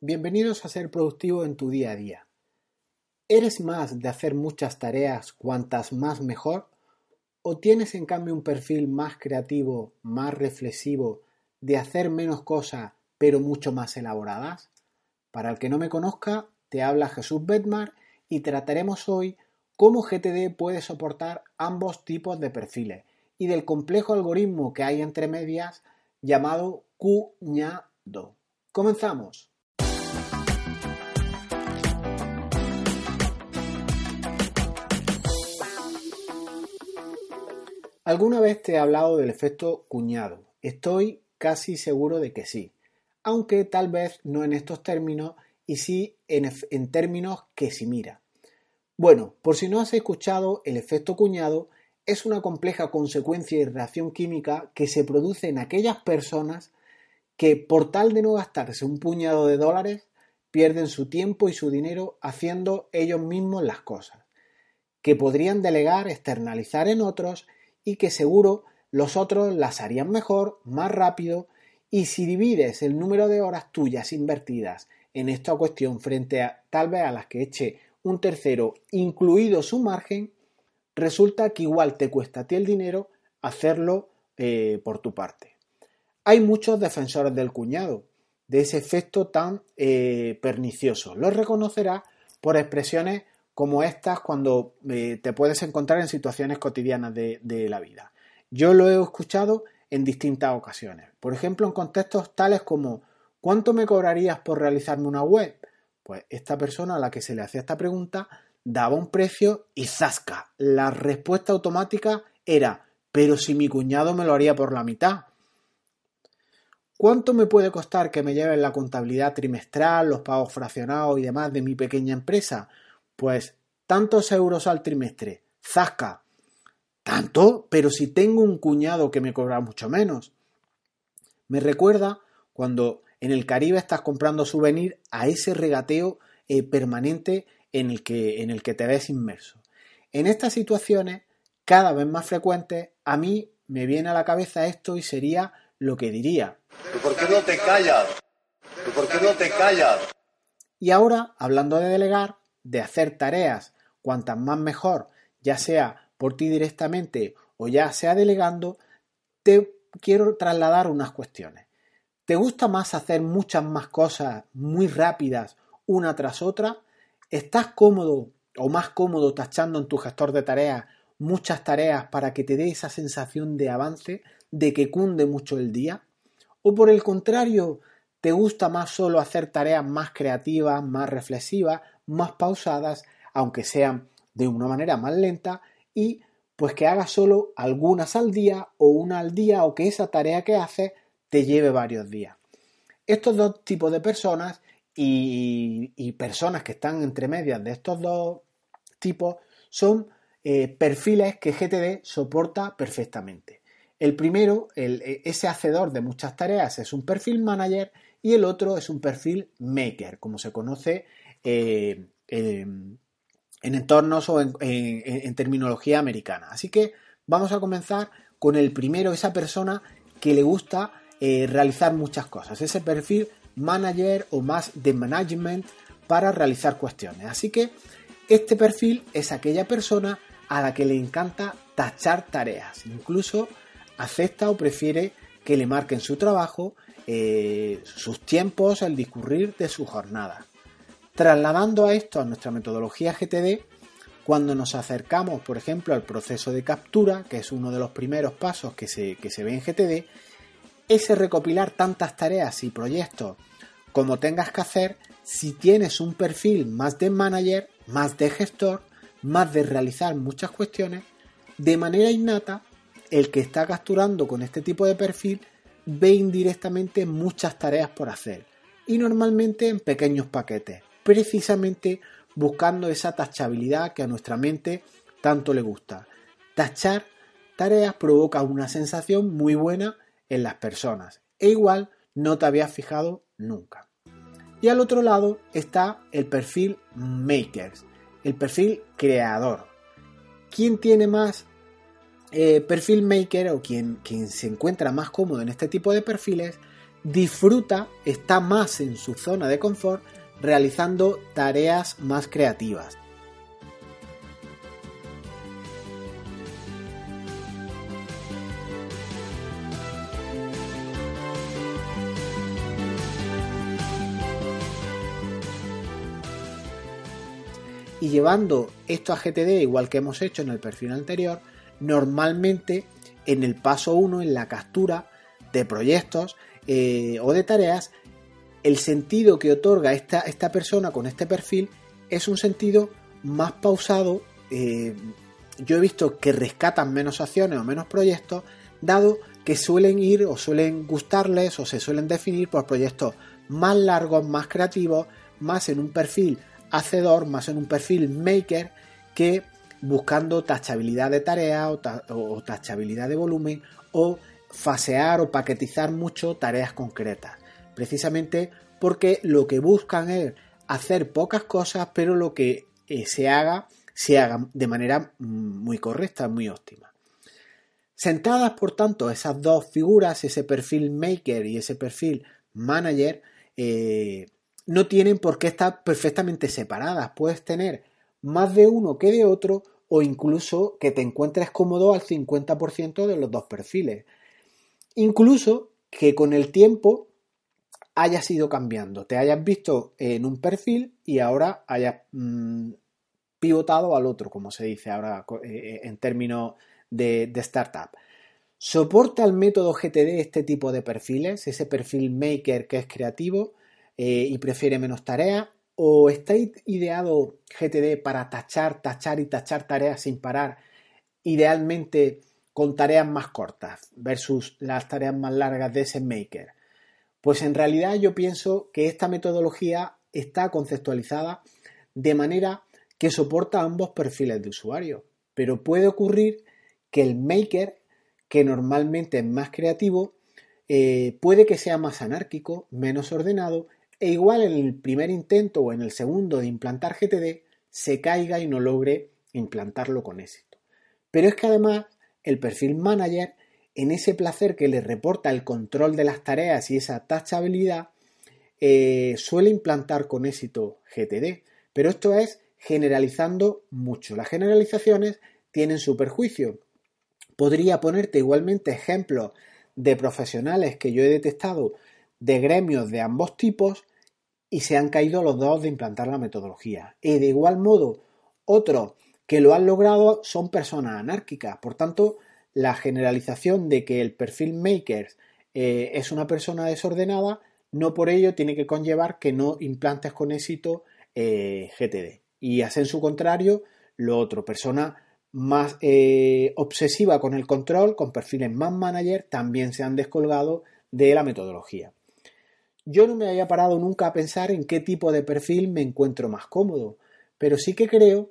Bienvenidos a Ser Productivo en tu día a día. ¿Eres más de hacer muchas tareas cuantas más mejor? ¿O tienes en cambio un perfil más creativo, más reflexivo, de hacer menos cosas pero mucho más elaboradas? Para el que no me conozca, te habla Jesús Bedmar y trataremos hoy cómo GTD puede soportar ambos tipos de perfiles y del complejo algoritmo que hay entre medias llamado cuñado. Comenzamos. ¿Alguna vez te he hablado del efecto cuñado? Estoy casi seguro de que sí, aunque tal vez no en estos términos y sí en, términos que si mira. Bueno, por si no has escuchado, el efecto cuñado es una compleja consecuencia y reacción química que se produce en aquellas personas que por tal de no gastarse un puñado de dólares pierden su tiempo y su dinero haciendo ellos mismos las cosas, que podrían delegar, externalizar en otros y que seguro los otros las harían mejor, más rápido y si divides el número de horas tuyas invertidas en esta cuestión frente a tal vez a las que eche un tercero, incluido su margen, resulta que igual te cuesta a ti el dinero hacerlo eh, por tu parte. Hay muchos defensores del cuñado, de ese efecto tan eh, pernicioso. Lo reconocerás por expresiones como estas cuando eh, te puedes encontrar en situaciones cotidianas de, de la vida. Yo lo he escuchado en distintas ocasiones. Por ejemplo, en contextos tales como ¿cuánto me cobrarías por realizarme una web? Pues esta persona a la que se le hacía esta pregunta daba un precio y zasca. La respuesta automática era, pero si mi cuñado me lo haría por la mitad. ¿Cuánto me puede costar que me lleven la contabilidad trimestral, los pagos fraccionados y demás de mi pequeña empresa? Pues tantos euros al trimestre. Zasca. ¿Tanto? Pero si tengo un cuñado que me cobra mucho menos. Me recuerda cuando en el Caribe estás comprando souvenir a ese regateo eh, permanente en el, que, en el que te ves inmerso. En estas situaciones, cada vez más frecuentes, a mí me viene a la cabeza esto y sería lo que diría. por qué no te callas? por qué no te callas? Y ahora, hablando de delegar, de hacer tareas, cuantas más mejor, ya sea por ti directamente o ya sea delegando, te quiero trasladar unas cuestiones. ¿Te gusta más hacer muchas más cosas muy rápidas una tras otra? ¿Estás cómodo o más cómodo tachando en tu gestor de tareas muchas tareas para que te dé esa sensación de avance, de que cunde mucho el día? ¿O por el contrario, te gusta más solo hacer tareas más creativas, más reflexivas, más pausadas, aunque sean de una manera más lenta, y pues que hagas solo algunas al día o una al día o que esa tarea que haces te lleve varios días. Estos dos tipos de personas y, personas que están entre medias de estos dos tipos son eh, perfiles que GTD soporta perfectamente. El primero, e, ese hacedor de muchas tareas, es un perfil manager y el otro es un perfil maker, como se conoce eh, en entornos o en, terminología americana. Así que vamos a comenzar con el primero, esa persona que le gusta eh, realizar muchas cosas. Ese perfil manager o más de management para realizar cuestiones. Así que este perfil es aquella persona a la que le encanta tachar tareas. Incluso acepta o prefiere que le marquen su trabajo, eh, sus tiempos, el discurrir de su jornada. Trasladando a esto a nuestra metodología GTD, cuando nos acercamos, por ejemplo, al proceso de captura, que es uno de los primeros pasos que se, que se ve en GTD, ese recopilar tantas tareas y proyectos como tengas que hacer si tienes un perfil más de manager, más de gestor, más de realizar muchas cuestiones, de manera innata, el que está capturando con este tipo de perfil ve indirectamente muchas tareas por hacer y normalmente en pequeños paquetes, precisamente buscando esa tachabilidad que a nuestra mente tanto le gusta. Tachar tareas provoca una sensación muy buena en las personas e igual no te habías fijado nunca. Y al otro lado está el perfil makers, el perfil creador. ¿Quién tiene más eh, perfil maker o quien, quien se encuentra más cómodo en este tipo de perfiles? disfruta, está más en su zona de confort realizando tareas más creativas. Y llevando esto a GTD, igual que hemos hecho en el perfil anterior, normalmente en el paso 1, en la captura de proyectos eh, o de tareas, el sentido que otorga esta, esta, persona con este perfil es un sentido más pausado. Eh, yo he visto que rescatan menos acciones o menos proyectos, dado que suelen ir o suelen gustarles o se suelen definir por proyectos más largos, más creativos, más en un perfil hacedor, más en un perfil maker que buscando tachabilidad de tarea o, tachabilidad de volumen o fasear o paquetizar mucho tareas concretas. Precisamente porque lo que buscan es hacer pocas cosas, pero lo que eh, se haga, se haga de manera mm, muy correcta, muy óptima. Sentadas, por tanto, esas dos figuras, ese perfil maker y ese perfil manager, eh, no tienen por qué estar perfectamente separadas. Puedes tener más de uno que de otro o incluso que te encuentres cómodo al 50% de los dos perfiles. Incluso que con el tiempo hayas ido cambiando, te hayas visto en un perfil y ahora hayas mm, pivotado al otro, como se dice ahora eh, eh, en términos de, startup. ¿Soporta el método GTD este tipo de perfiles? Ese perfil maker que es creativo, eh, y prefiere menos tareas? ¿O está ideado GTD para tachar, tachar y tachar tareas sin parar, idealmente con tareas más cortas versus las tareas más largas de ese maker? Pues en realidad yo pienso que esta metodología está conceptualizada de manera que soporta ambos perfiles de usuario, pero puede ocurrir que el maker, que normalmente es más creativo, eh, puede que sea más anárquico, menos ordenado e igual en el primer intento o en el segundo de implantar GTD se caiga y no logre implantarlo con éxito. Pero es que además el perfil manager, en ese placer que le reporta el control de las tareas y esa tachabilidad, eh, suele implantar con éxito GTD. Pero esto es generalizando mucho. Las generalizaciones tienen su perjuicio. Podría ponerte igualmente ejemplos de profesionales que yo he detectado de gremios de ambos tipos y se han caído los dos de implantar la metodología. Y de igual modo, otros que lo han logrado son personas anárquicas. Por tanto, la generalización de que el perfil maker eh, es una persona desordenada, no por ello tiene que conllevar que no implantes con éxito eh, GTD. Y hacer su contrario lo otro, persona más eh, obsesiva con el control, con perfiles más manager, también se han descolgado de la metodología. Yo no me había parado nunca a pensar en qué tipo de perfil me encuentro más cómodo, pero sí que creo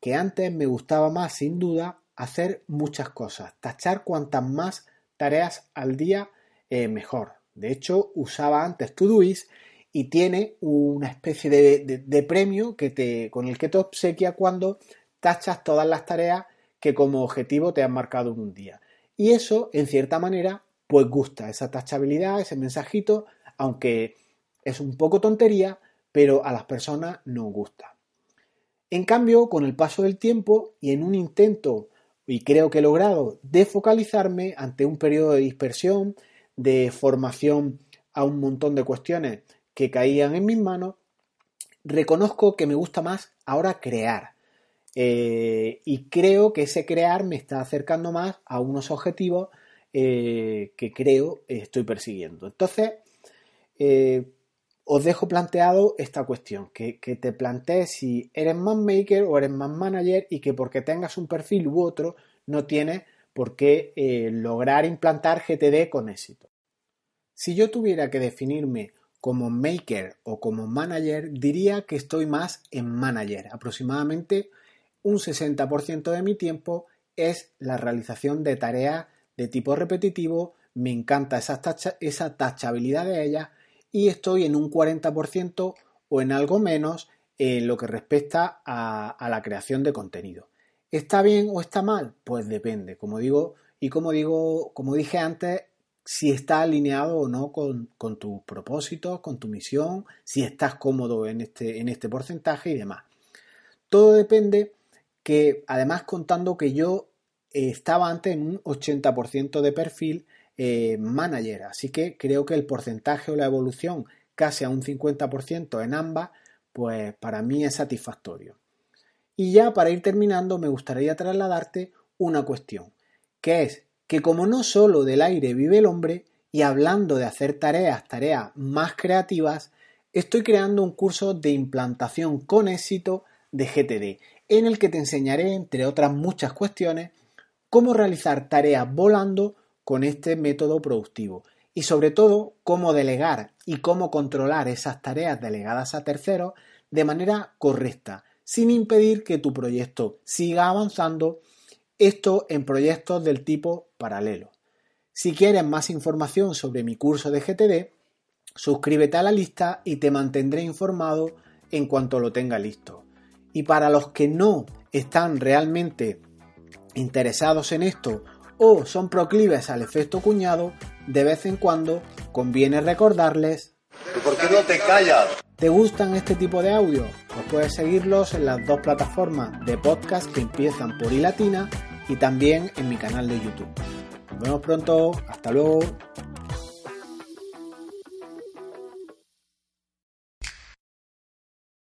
que antes me gustaba más, sin duda, hacer muchas cosas, tachar cuantas más tareas al día eh, mejor. De hecho, usaba antes Todoist y tiene una especie de, premio que te, con el que te obsequia cuando tachas todas las tareas que como objetivo te han marcado en un día. Y eso, en cierta manera, pues gusta, esa tachabilidad, ese mensajito, aunque es un poco tontería, pero a las personas no gusta. En cambio, con el paso del tiempo y en un intento, y creo que he logrado, de focalizarme ante un periodo de dispersión, de formación a un montón de cuestiones que caían en mis manos, reconozco que me gusta más ahora crear. Eh, y creo que ese crear me está acercando más a unos objetivos eh, que creo estoy persiguiendo. Entonces, eh, os dejo planteado esta cuestión, que, te plantees si eres más maker o eres más manager y que porque tengas un perfil u otro no tienes por qué eh, lograr implantar GTD con éxito. Si yo tuviera que definirme como maker o como manager, diría que estoy más en manager. Aproximadamente un 60% de mi tiempo es la realización de tareas de tipo repetitivo. Me encanta esa, esa tachabilidad de ellas y estoy en un 40% o en algo menos en lo que respecta a, la creación de contenido. ¿Está bien o está mal? Pues depende. Como digo, y como digo, como dije antes, si está alineado o no con, con, tus propósitos, con tu misión, si estás cómodo en este, en este porcentaje y demás. Todo depende que, además contando que yo estaba antes en un 80% de perfil eh, manager, así que creo que el porcentaje o la evolución casi a un 50% en ambas, pues para mí es satisfactorio. Y ya para ir terminando me gustaría trasladarte una cuestión, que es que como no solo del aire vive el hombre, y hablando de hacer tareas, tareas más creativas, estoy creando un curso de implantación con éxito de GTD, en el que te enseñaré, entre otras muchas cuestiones, cómo realizar tareas volando con este método productivo y sobre todo cómo delegar y cómo controlar esas tareas delegadas a terceros de manera correcta, sin impedir que tu proyecto siga avanzando, esto en proyectos del tipo paralelo. Si quieres más información sobre mi curso de GTD, suscríbete a la lista y te mantendré informado en cuanto lo tenga listo. Y para los que no están realmente interesados en esto o son proclives al efecto cuñado, de vez en cuando conviene recordarles ¿Por qué no te callas? ¿Te gustan este tipo de audio? Pues puedes seguirlos en las dos plataformas de podcast que empiezan por i latina y también en mi canal de YouTube. Nos vemos pronto, hasta luego.